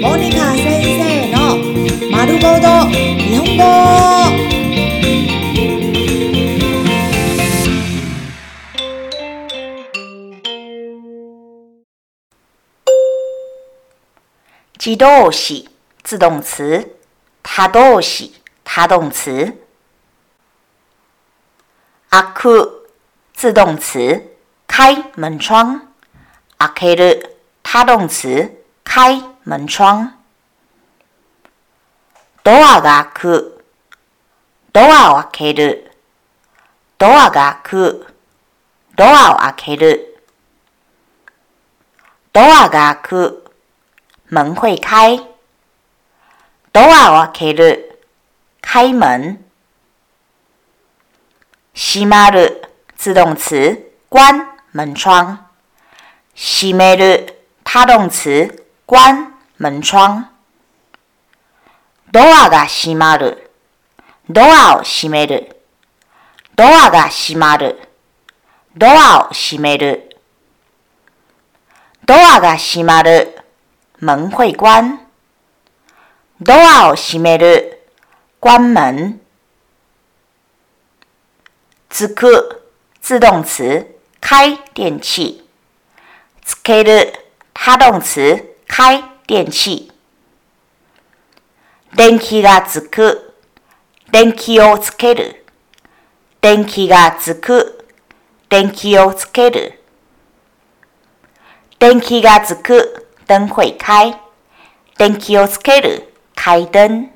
モニカ先生の「丸ごと日本語」自動詞自動詞他動詞他動詞開く自動詞開門窗開ける他動詞开门窗，ドアが開く。ドアを開ける。ドアが開く。ドアを開ける。ドアが開く。门会开。ドアを開ける。开门。閉まる自动词，关门窗。閉める他动词。关门窗。ドアが閉まる。ドアを閉める。ドアが閉まる。ドアを閉める。ドアが閉まる门会关。ドアを閉める关门。つく自动词开电器。つける他动词开电器。電気がつく、電気をつける。電気がつく、電気をつける。電気がつく、灯会開。電気をつける、開灯。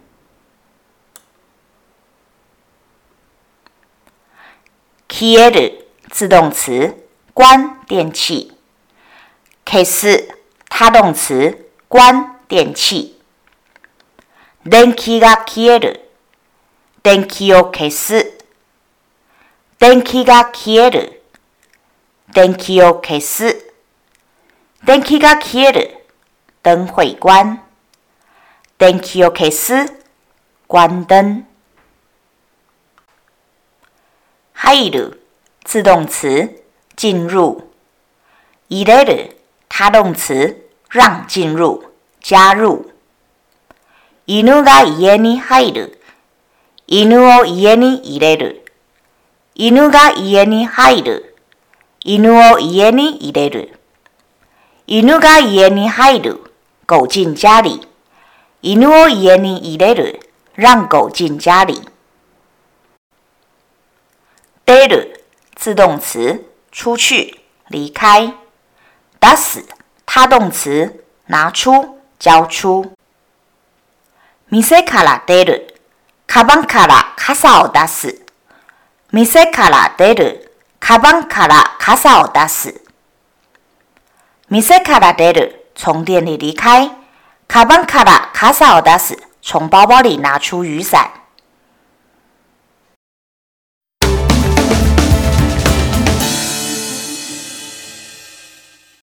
消える自動詞。关电器。消す。他动词关电器。電気が消える。電気を消す。電気が消える。電気を消す。電気が消える。灯会关。電気を消す。关灯。入る。自动词。进入。入れる。他动词。让进入、加入。犬が家に入る。犬を家に入れる。犬が家に入る。犬を家に入れる。犬が家に入る。狗进家里。犬を家に入れる。让狗进家里。出て、自动词，出去、离开。出す。他动词拿出、交出。ミセカラデカバンから傘を出す。ミセカラデカバンから傘を出す。ミセカラデ从店里离开。カバンから傘を出す。从包包里拿出雨伞。